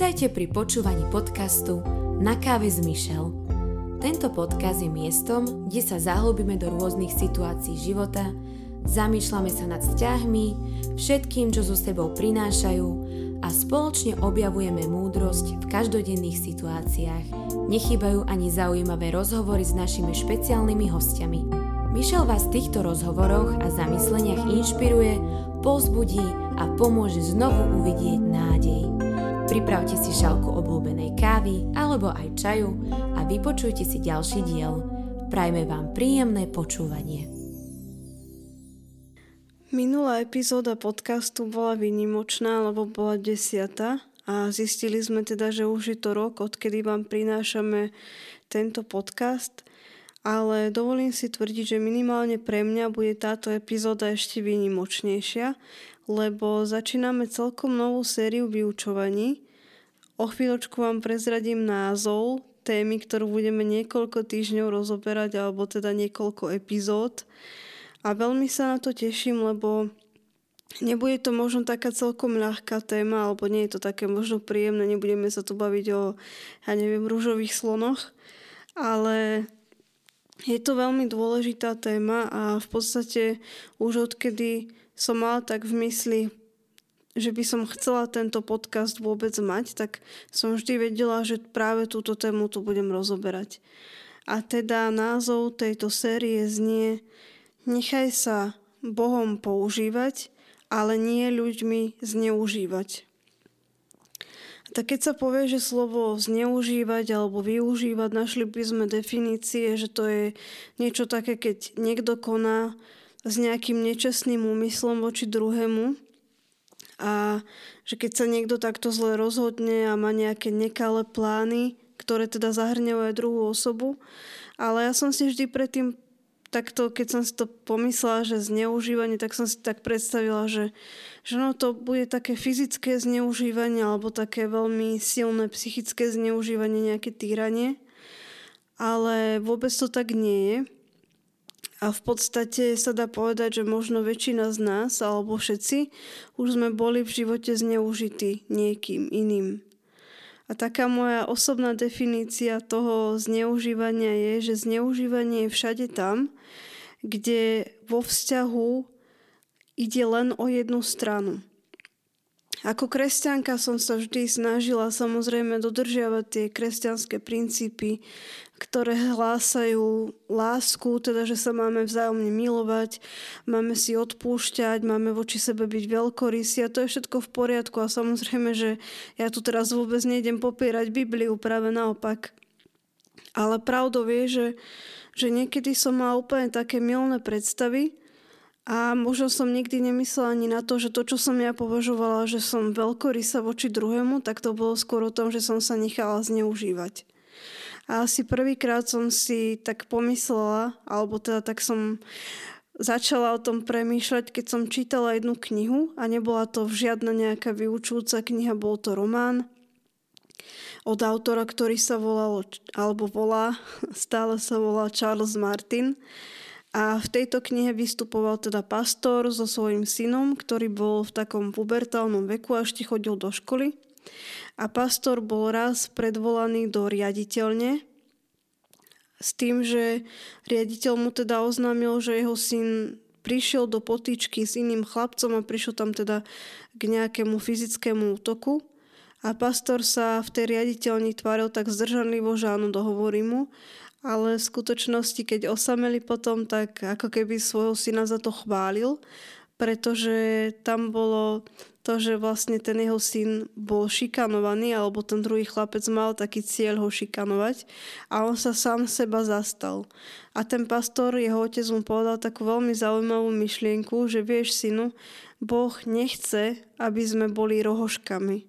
Vitajte pri počúvaní podcastu Na káve s Michel. Tento podcast je miestom, kde sa zahlbíme do rôznych situácií života, zamýšľame sa nad vzťahmi, všetkým, čo so sebou prinášajú a spoločne objavujeme múdrosť v každodenných situáciách. Nechýbajú ani zaujímavé rozhovory s našimi špeciálnymi hostiami. Michel vás v týchto rozhovoroch a zamysleniach inšpiruje, pozbudí a pomôže znovu uvidieť nádej. Pripravte si šálku obľúbenej kávy alebo aj čaju a vypočujte si ďalší diel. Prajme vám príjemné počúvanie. Minulá epizóda podcastu bola vynimočná, lebo bola desiata a zistili sme teda, že už je to rok, odkedy vám prinášame tento podcast, ale dovolím si tvrdiť, že minimálne pre mňa bude táto epizóda ešte výnimočnejšia, lebo začíname celkom novú sériu vyučovaní. O chvíľočku vám prezradím názov témy, ktorú budeme niekoľko týždňov rozoberať, alebo teda niekoľko epizód. A veľmi sa na to teším, lebo nebude to možno taká celkom ľahká téma, alebo nie je to také možno príjemné, nebudeme sa tu baviť o, ja neviem, rúžových slonoch, ale je to veľmi dôležitá téma a v podstate už odkedy som mala tak v mysli, že by som chcela tento podcast vôbec mať, tak som vždy vedela, že práve túto tému tu budem rozoberať. A teda názov tejto série znie Nechaj sa Bohom používať, ale nie ľuďmi zneužívať. Tak keď sa povie, že slovo zneužívať alebo využívať, našli by sme definície, že to je niečo také, keď niekto koná s nejakým nečestným úmyslom voči druhému a že keď sa niekto takto zle rozhodne a má nejaké nekalé plány, ktoré teda zahrňujú aj druhú osobu, ale ja som si vždy predtým takto, keď som si to pomyslela, že zneužívanie, tak som si tak predstavila, že, že no to bude také fyzické zneužívanie alebo také veľmi silné psychické zneužívanie, nejaké týranie. Ale vôbec to tak nie je. A v podstate sa dá povedať, že možno väčšina z nás, alebo všetci, už sme boli v živote zneužití niekým iným. A taká moja osobná definícia toho zneužívania je, že zneužívanie je všade tam, kde vo vzťahu ide len o jednu stranu. Ako kresťanka som sa vždy snažila samozrejme dodržiavať tie kresťanské princípy, ktoré hlásajú lásku, teda že sa máme vzájomne milovať, máme si odpúšťať, máme voči sebe byť veľkorysí a to je všetko v poriadku a samozrejme, že ja tu teraz vôbec nejdem popierať Bibliu, práve naopak. Ale pravdou je, že, že niekedy som mala úplne také milné predstavy, a možno som nikdy nemyslela ani na to, že to, čo som ja považovala, že som veľkorysa voči druhému, tak to bolo skôr o tom, že som sa nechala zneužívať. A asi prvýkrát som si tak pomyslela, alebo teda tak som začala o tom premýšľať, keď som čítala jednu knihu a nebola to žiadna nejaká vyučujúca kniha, bol to román od autora, ktorý sa volal, alebo volá, stále sa volá Charles Martin. A v tejto knihe vystupoval teda pastor so svojím synom, ktorý bol v takom pubertálnom veku a ešte chodil do školy. A pastor bol raz predvolaný do riaditeľne s tým, že riaditeľ mu teda oznámil, že jeho syn prišiel do potýčky s iným chlapcom a prišiel tam teda k nejakému fyzickému útoku. A pastor sa v tej riaditeľni tváril tak zdržanlivo, že áno, dohovorí mu ale v skutočnosti, keď osameli potom, tak ako keby svojho syna za to chválil, pretože tam bolo to, že vlastne ten jeho syn bol šikanovaný, alebo ten druhý chlapec mal taký cieľ ho šikanovať a on sa sám seba zastal. A ten pastor, jeho otec mu povedal takú veľmi zaujímavú myšlienku, že vieš synu, Boh nechce, aby sme boli rohoškami.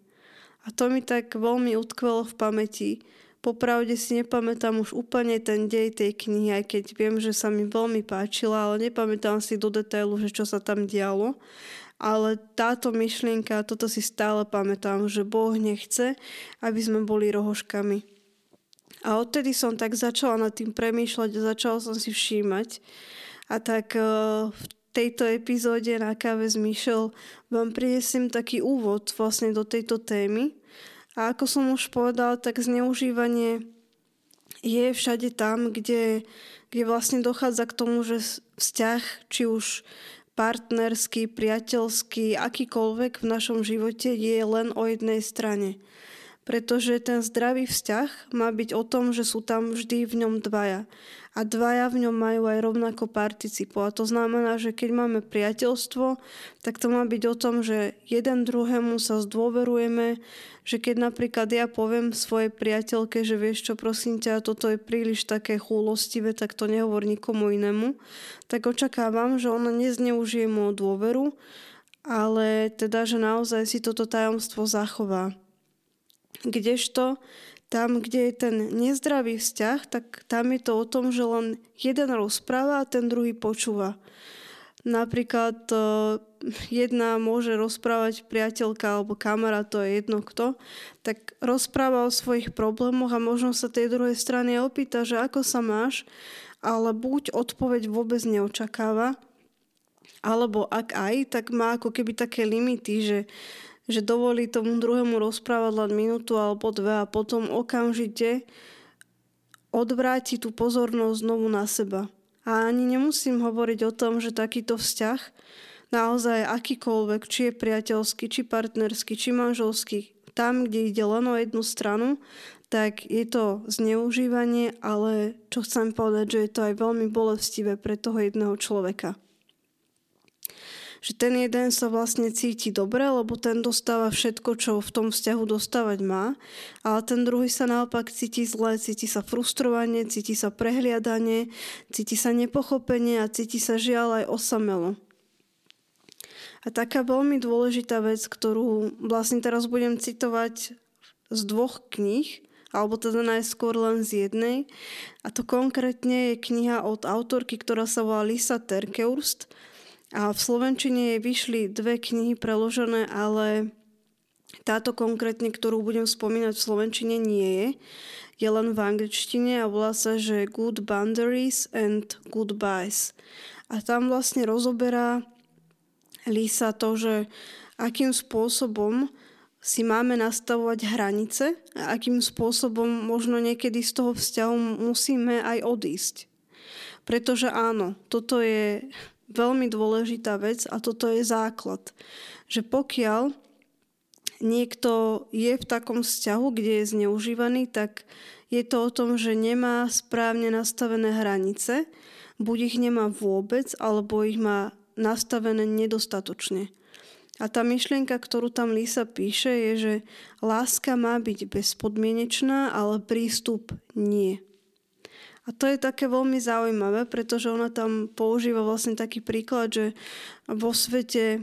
A to mi tak veľmi utkvelo v pamäti, Popravde si nepamätám už úplne ten dej tej knihy, aj keď viem, že sa mi veľmi páčila, ale nepamätám si do detailu, že čo sa tam dialo. Ale táto myšlienka, toto si stále pamätám, že Boh nechce, aby sme boli rohoškami. A odtedy som tak začala nad tým premýšľať a začala som si všímať. A tak eh, v tejto epizóde na káve s Michel vám prinesiem taký úvod vlastne do tejto témy, A ako som už povedala, tak zneužívanie je všade tam, kde, kde vlastne dochádza k tomu, že vzťah, či už partnerský, priateľský, akýkoľvek v našom živote je len o jednej strane. Pretože ten zdravý vzťah má byť o tom, že sú tam vždy v ňom dvaja a dvaja v ňom majú aj rovnako participovať. To znamená, že keď máme priateľstvo, tak to má byť o tom, že jeden druhému sa zdôverujeme, že keď napríklad ja poviem svojej priateľke, že vieš čo, prosím ťa, toto je príliš také chúlostivé, tak to nehovor nikomu inému, tak očakávam, že ona nezneužije moju dôveru, ale teda, že naozaj si toto tajomstvo zachová. Kdežto tam, kde je ten nezdravý vzťah, tak tam je to o tom, že len jeden rozpráva a ten druhý počúva. Napríklad e, jedna môže rozprávať priateľka alebo kamarát, to je jedno kto, tak rozpráva o svojich problémoch a možno sa tej druhej strany opýta, že ako sa máš, ale buď odpoveď vôbec neočakáva, alebo ak aj, tak má ako keby také limity, že že dovolí tomu druhému rozprávať len minútu alebo dve a potom okamžite odvráti tú pozornosť znovu na seba. A ani nemusím hovoriť o tom, že takýto vzťah, naozaj akýkoľvek, či je priateľský, či partnerský, či manželský, tam, kde ide len o jednu stranu, tak je to zneužívanie, ale čo chcem povedať, že je to aj veľmi bolestivé pre toho jedného človeka že ten jeden sa vlastne cíti dobre, lebo ten dostáva všetko, čo v tom vzťahu dostávať má, ale ten druhý sa naopak cíti zle, cíti sa frustrovanie, cíti sa prehliadanie, cíti sa nepochopenie a cíti sa žiaľ aj osamelo. A taká veľmi dôležitá vec, ktorú vlastne teraz budem citovať z dvoch kníh, alebo teda najskôr len z jednej. A to konkrétne je kniha od autorky, ktorá sa volá Lisa Terkeurst a v Slovenčine vyšli dve knihy preložené, ale táto konkrétne, ktorú budem spomínať v Slovenčine, nie je. Je len v angličtine a volá sa, že Good Boundaries and Goodbyes. A tam vlastne rozoberá Lisa to, že akým spôsobom si máme nastavovať hranice a akým spôsobom možno niekedy z toho vzťahu musíme aj odísť. Pretože áno, toto je veľmi dôležitá vec a toto je základ. Že pokiaľ niekto je v takom vzťahu, kde je zneužívaný, tak je to o tom, že nemá správne nastavené hranice, buď ich nemá vôbec, alebo ich má nastavené nedostatočne. A tá myšlienka, ktorú tam Lisa píše, je, že láska má byť bezpodmienečná, ale prístup nie. A to je také veľmi zaujímavé, pretože ona tam používa vlastne taký príklad, že vo svete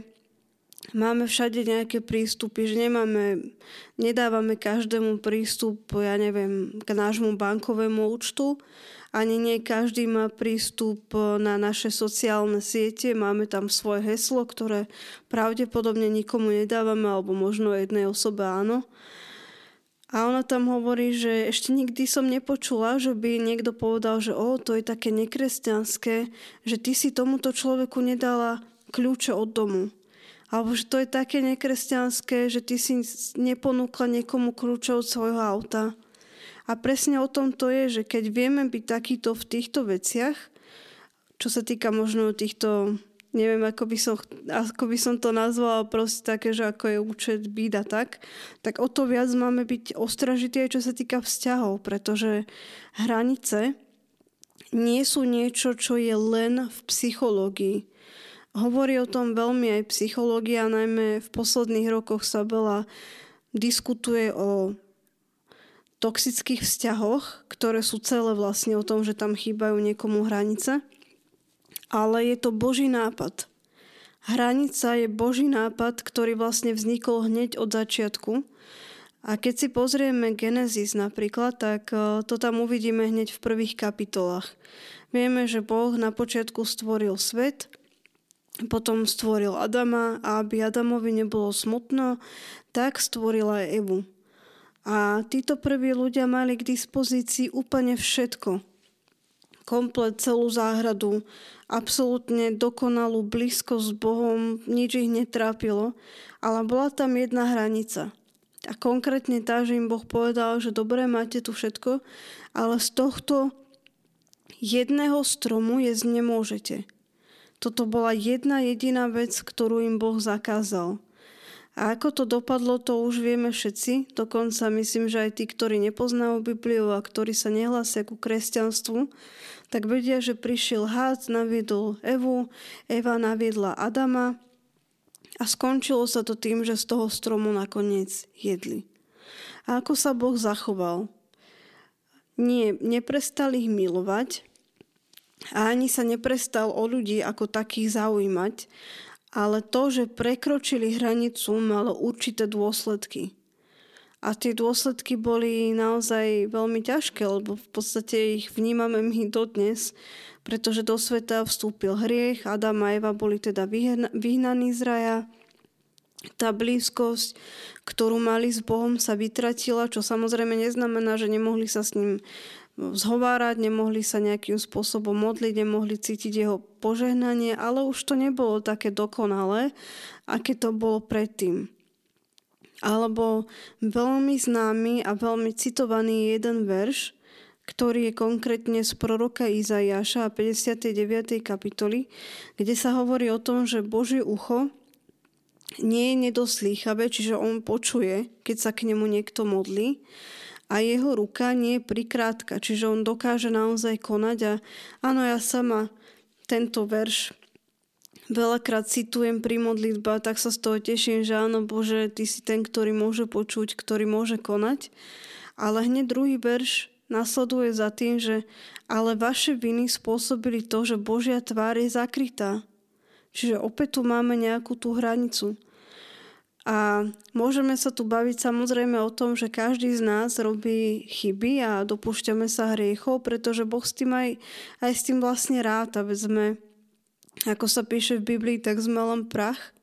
máme všade nejaké prístupy, že nemáme, nedávame každému prístup, ja neviem, k nášmu bankovému účtu, ani nie každý má prístup na naše sociálne siete, máme tam svoje heslo, ktoré pravdepodobne nikomu nedávame, alebo možno jednej osobe áno. A ona tam hovorí, že ešte nikdy som nepočula, že by niekto povedal, že o, to je také nekresťanské, že ty si tomuto človeku nedala kľúče od domu. Alebo že to je také nekresťanské, že ty si neponúkla niekomu kľúče od svojho auta. A presne o tom to je, že keď vieme byť takýto v týchto veciach, čo sa týka možno týchto neviem, ako by som, ako by som to nazvala, proste také, že ako je účet bída tak, tak o to viac máme byť ostražití aj čo sa týka vzťahov, pretože hranice nie sú niečo, čo je len v psychológii. Hovorí o tom veľmi aj psychológia, najmä v posledných rokoch sa veľa diskutuje o toxických vzťahoch, ktoré sú celé vlastne o tom, že tam chýbajú niekomu hranice ale je to Boží nápad. Hranica je Boží nápad, ktorý vlastne vznikol hneď od začiatku. A keď si pozrieme Genesis napríklad, tak e, to tam uvidíme hneď v prvých kapitolách. Vieme, že Boh na počiatku stvoril svet, potom stvoril Adama a aby Adamovi nebolo smutno, tak stvoril aj Evu. A títo prví ľudia mali k dispozícii úplne všetko. Komplet celú záhradu, absolútne dokonalú blízko s Bohom, nič ich netrápilo, ale bola tam jedna hranica. A konkrétne tá, že im Boh povedal, že dobre, máte tu všetko, ale z tohto jedného stromu jesť nemôžete. Toto bola jedna jediná vec, ktorú im Boh zakázal. A ako to dopadlo, to už vieme všetci. Dokonca myslím, že aj tí, ktorí nepoznajú Bibliu a ktorí sa nehlásia ku kresťanstvu, tak vedia, že prišiel hád, naviedol Evu, Eva naviedla Adama a skončilo sa to tým, že z toho stromu nakoniec jedli. A ako sa Boh zachoval? Nie, neprestal ich milovať a ani sa neprestal o ľudí ako takých zaujímať, ale to, že prekročili hranicu, malo určité dôsledky. A tie dôsledky boli naozaj veľmi ťažké, lebo v podstate ich vnímame my dodnes, pretože do sveta vstúpil hriech, Adam a Eva boli teda vyhnaní z raja, tá blízkosť, ktorú mali s Bohom, sa vytratila, čo samozrejme neznamená, že nemohli sa s ním zhovárať, nemohli sa nejakým spôsobom modliť, nemohli cítiť jeho požehnanie, ale už to nebolo také dokonalé, aké to bolo predtým. Alebo veľmi známy a veľmi citovaný jeden verš, ktorý je konkrétne z proroka Izajaša 59. kapitoly, kde sa hovorí o tom, že Božie ucho nie je nedoslýchavé, čiže on počuje, keď sa k nemu niekto modlí, a jeho ruka nie je prikrátka, čiže on dokáže naozaj konať a áno, ja sama tento verš veľakrát citujem pri modlitba, tak sa z toho teším, že áno Bože, Ty si ten, ktorý môže počuť, ktorý môže konať. Ale hneď druhý verš nasleduje za tým, že ale vaše viny spôsobili to, že Božia tvár je zakrytá. Čiže opäť tu máme nejakú tú hranicu. A môžeme sa tu baviť samozrejme o tom, že každý z nás robí chyby a dopúšťame sa hriechov, pretože Boh s tým aj, aj s tým vlastne rád. A sme, ako sa píše v Biblii, tak sme len prach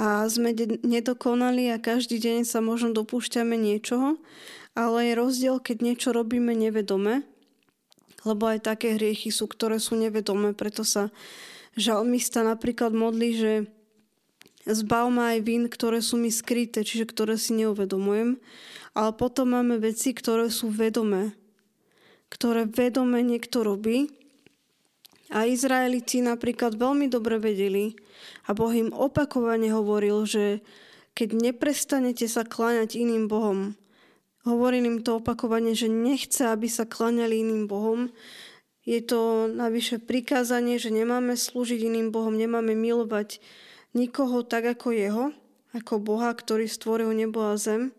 a sme nedokonali a každý deň sa možno dopúšťame niečoho, ale je rozdiel, keď niečo robíme nevedome, lebo aj také hriechy sú, ktoré sú nevedomé, preto sa žalmista napríklad modlí, že Zbav ma aj vín, ktoré sú mi skryté, čiže ktoré si neuvedomujem. Ale potom máme veci, ktoré sú vedomé. Ktoré vedome niekto robí. A Izraeliti napríklad veľmi dobre vedeli a Boh im opakovane hovoril, že keď neprestanete sa kláňať iným Bohom, hovorím im to opakovane, že nechce, aby sa kláňali iným Bohom, je to navyše prikázanie, že nemáme slúžiť iným Bohom, nemáme milovať nikoho tak ako jeho, ako Boha, ktorý stvoril nebo a zem.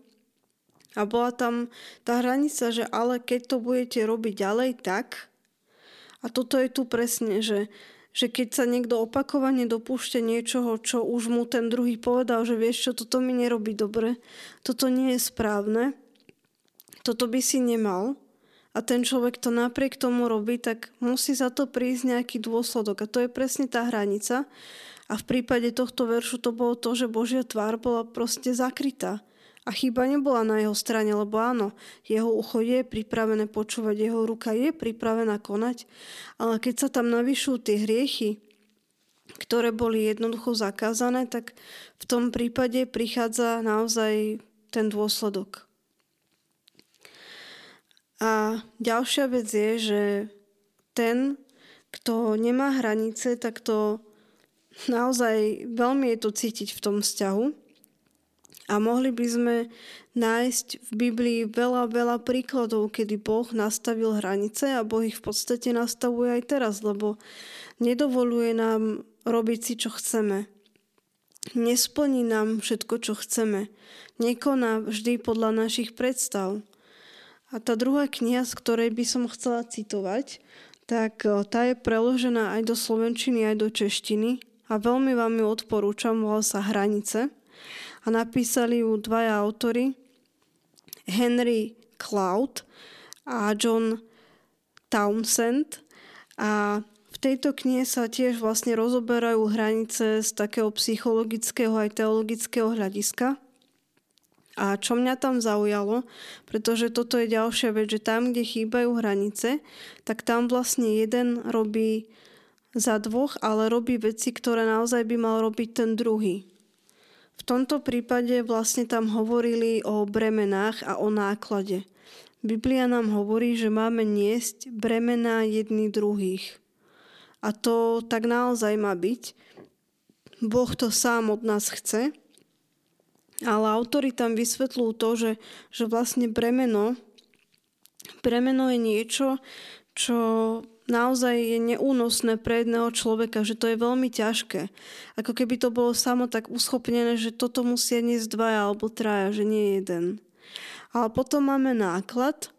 A bola tam tá hranica, že ale keď to budete robiť ďalej, tak. A toto je tu presne, že, že keď sa niekto opakovane dopúšťa niečoho, čo už mu ten druhý povedal, že vieš čo, toto mi nerobí dobre, toto nie je správne, toto by si nemal, a ten človek to napriek tomu robí, tak musí za to prísť nejaký dôsledok. A to je presne tá hranica, a v prípade tohto veršu to bolo to, že Božia tvár bola proste zakrytá. A chyba nebola na jeho strane, lebo áno, jeho ucho je pripravené počúvať, jeho ruka je pripravená konať, ale keď sa tam navyšujú tie hriechy, ktoré boli jednoducho zakázané, tak v tom prípade prichádza naozaj ten dôsledok. A ďalšia vec je, že ten, kto nemá hranice, tak to naozaj veľmi je to cítiť v tom vzťahu. A mohli by sme nájsť v Biblii veľa, veľa príkladov, kedy Boh nastavil hranice a Boh ich v podstate nastavuje aj teraz, lebo nedovoluje nám robiť si, čo chceme. Nesplní nám všetko, čo chceme. Nekoná vždy podľa našich predstav. A tá druhá kniha, z ktorej by som chcela citovať, tak tá je preložená aj do slovenčiny, aj do češtiny a veľmi vám ju odporúčam, volá sa Hranice a napísali ju dvaja autory, Henry Cloud a John Townsend a v tejto knihe sa tiež vlastne rozoberajú hranice z takého psychologického aj teologického hľadiska. A čo mňa tam zaujalo, pretože toto je ďalšia vec, že tam, kde chýbajú hranice, tak tam vlastne jeden robí za dvoch, ale robí veci, ktoré naozaj by mal robiť ten druhý. V tomto prípade vlastne tam hovorili o bremenách a o náklade. Biblia nám hovorí, že máme niesť bremená jedných druhých. A to tak naozaj má byť. Boh to sám od nás chce. Ale autori tam vysvetľujú to, že, že vlastne bremeno, bremeno je niečo, čo naozaj je neúnosné pre jedného človeka, že to je veľmi ťažké. Ako keby to bolo samo tak uschopnené, že toto musia niesť dvaja alebo traja, že nie jeden. Ale potom máme náklad,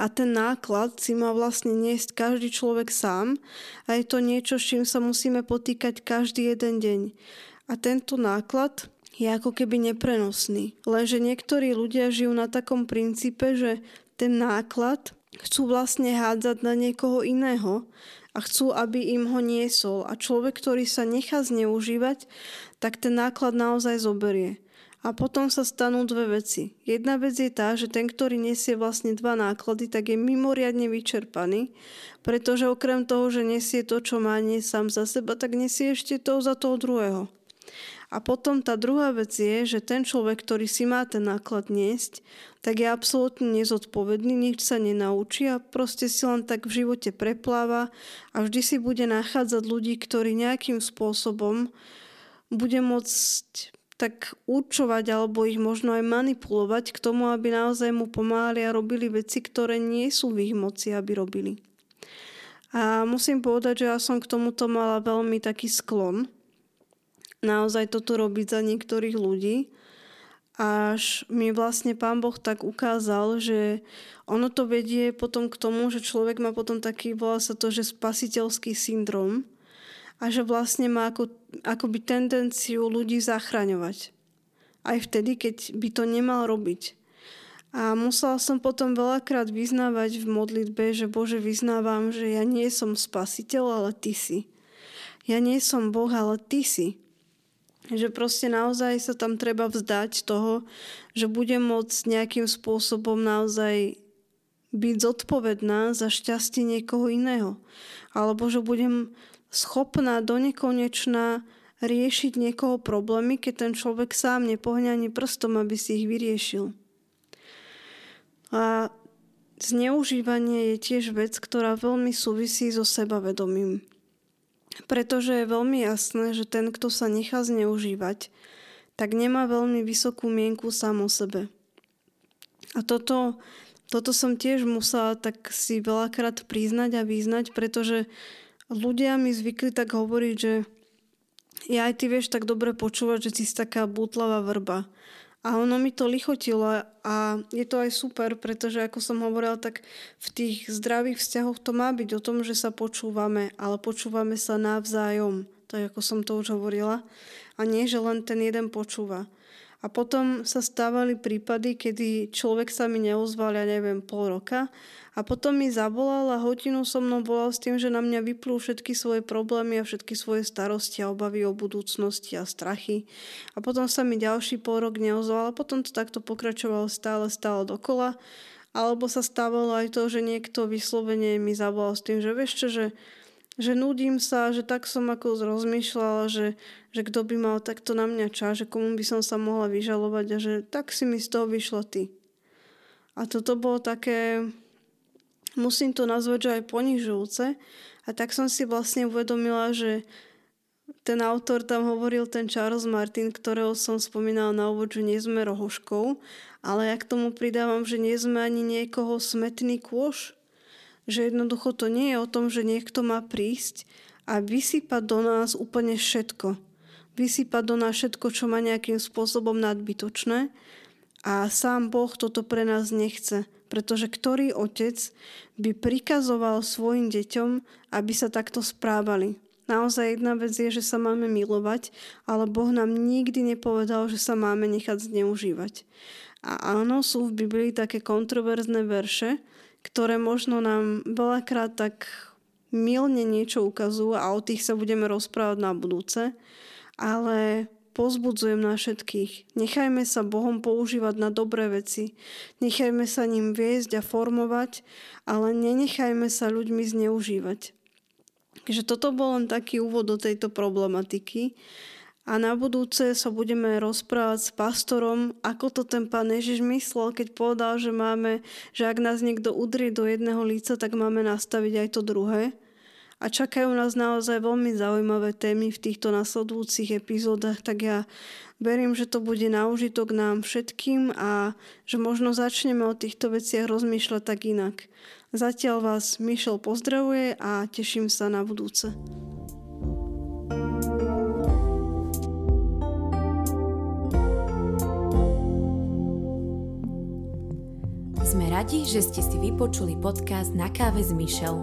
a ten náklad si má vlastne niesť každý človek sám a je to niečo, s čím sa musíme potýkať každý jeden deň. A tento náklad je ako keby neprenosný. Lenže niektorí ľudia žijú na takom princípe, že ten náklad chcú vlastne hádzať na niekoho iného a chcú, aby im ho niesol. A človek, ktorý sa nechá zneužívať, tak ten náklad naozaj zoberie. A potom sa stanú dve veci. Jedna vec je tá, že ten, ktorý nesie vlastne dva náklady, tak je mimoriadne vyčerpaný, pretože okrem toho, že nesie to, čo má nie sám za seba, tak nesie ešte to za toho druhého. A potom tá druhá vec je, že ten človek, ktorý si má ten náklad niesť, tak je absolútne nezodpovedný, nič sa nenaučí a proste si len tak v živote prepláva a vždy si bude nachádzať ľudí, ktorí nejakým spôsobom bude môcť tak určovať alebo ich možno aj manipulovať k tomu, aby naozaj mu pomáhali a robili veci, ktoré nie sú v ich moci, aby robili. A musím povedať, že ja som k tomuto mala veľmi taký sklon. Naozaj toto robiť za niektorých ľudí. Až mi vlastne pán Boh tak ukázal, že ono to vedie potom k tomu, že človek má potom taký, volá sa to, že spasiteľský syndrom, a že vlastne má ako, akoby tendenciu ľudí zachraňovať. Aj vtedy, keď by to nemal robiť. A musela som potom veľakrát vyznávať v modlitbe, že Bože, vyznávam, že ja nie som spasiteľ, ale Ty si. Ja nie som Boh, ale Ty si. Že proste naozaj sa tam treba vzdať toho, že budem môcť nejakým spôsobom naozaj byť zodpovedná za šťastie niekoho iného. Alebo že budem schopná do nekonečna riešiť niekoho problémy, keď ten človek sám nepohne ani prstom, aby si ich vyriešil. A zneužívanie je tiež vec, ktorá veľmi súvisí so sebavedomím. Pretože je veľmi jasné, že ten, kto sa nechá zneužívať, tak nemá veľmi vysokú mienku sám o sebe. A toto, toto som tiež musela tak si veľakrát priznať a vyznať, pretože ľudia mi zvykli tak hovoriť, že ja aj ty vieš tak dobre počúvať, že si taká bútlavá vrba. A ono mi to lichotilo a je to aj super, pretože ako som hovorila, tak v tých zdravých vzťahoch to má byť o tom, že sa počúvame, ale počúvame sa navzájom. Tak ako som to už hovorila. A nie, že len ten jeden počúva. A potom sa stávali prípady, kedy človek sa mi neozval, ja neviem, pol roka a potom mi zavolal a hodinu so mnou volal s tým, že na mňa vyplú všetky svoje problémy a všetky svoje starosti a obavy o budúcnosti a strachy. A potom sa mi ďalší pol rok neozval a potom to takto pokračovalo stále, stále dokola. Alebo sa stávalo aj to, že niekto vyslovene mi zavolal s tým, že vieš čo, že, že nudím sa, že tak som ako rozmýšľala, že, že kto by mal takto na mňa čas, že komu by som sa mohla vyžalovať a že tak si mi z toho vyšla ty. A toto bolo také, musím to nazvať, že aj ponižujúce. A tak som si vlastne uvedomila, že ten autor tam hovoril, ten Charles Martin, ktorého som spomínala na úvod, že nie sme rohoškou, ale ja k tomu pridávam, že nie sme ani niekoho smetný kôž. Že jednoducho to nie je o tom, že niekto má prísť a vysypať do nás úplne všetko. Vysypať do nás všetko, čo má nejakým spôsobom nadbytočné a sám Boh toto pre nás nechce pretože ktorý otec by prikazoval svojim deťom, aby sa takto správali. Naozaj jedna vec je, že sa máme milovať, ale Boh nám nikdy nepovedal, že sa máme nechať zneužívať. A áno, sú v Biblii také kontroverzné verše, ktoré možno nám veľakrát tak milne niečo ukazujú a o tých sa budeme rozprávať na budúce, ale pozbudzujem na všetkých. Nechajme sa Bohom používať na dobré veci. Nechajme sa ním viesť a formovať, ale nenechajme sa ľuďmi zneužívať. Takže toto bol len taký úvod do tejto problematiky. A na budúce sa budeme rozprávať s pastorom, ako to ten pán Ježiš myslel, keď povedal, že máme, že ak nás niekto udrie do jedného líca, tak máme nastaviť aj to druhé. A čakajú nás naozaj veľmi zaujímavé témy v týchto nasledujúcich epizódach, tak ja verím, že to bude na užitok nám všetkým a že možno začneme o týchto veciach rozmýšľať tak inak. Zatiaľ vás Mišel pozdravuje a teším sa na budúce. Sme radi, že ste si vypočuli podcast Na káve s Mišel.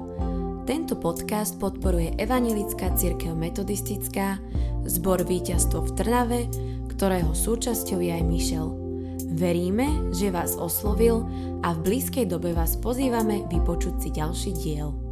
Tento podcast podporuje Evangelická církev metodistická, zbor víťazstvo v Trnave, ktorého súčasťou je aj Mišel. Veríme, že vás oslovil a v blízkej dobe vás pozývame vypočuť si ďalší diel.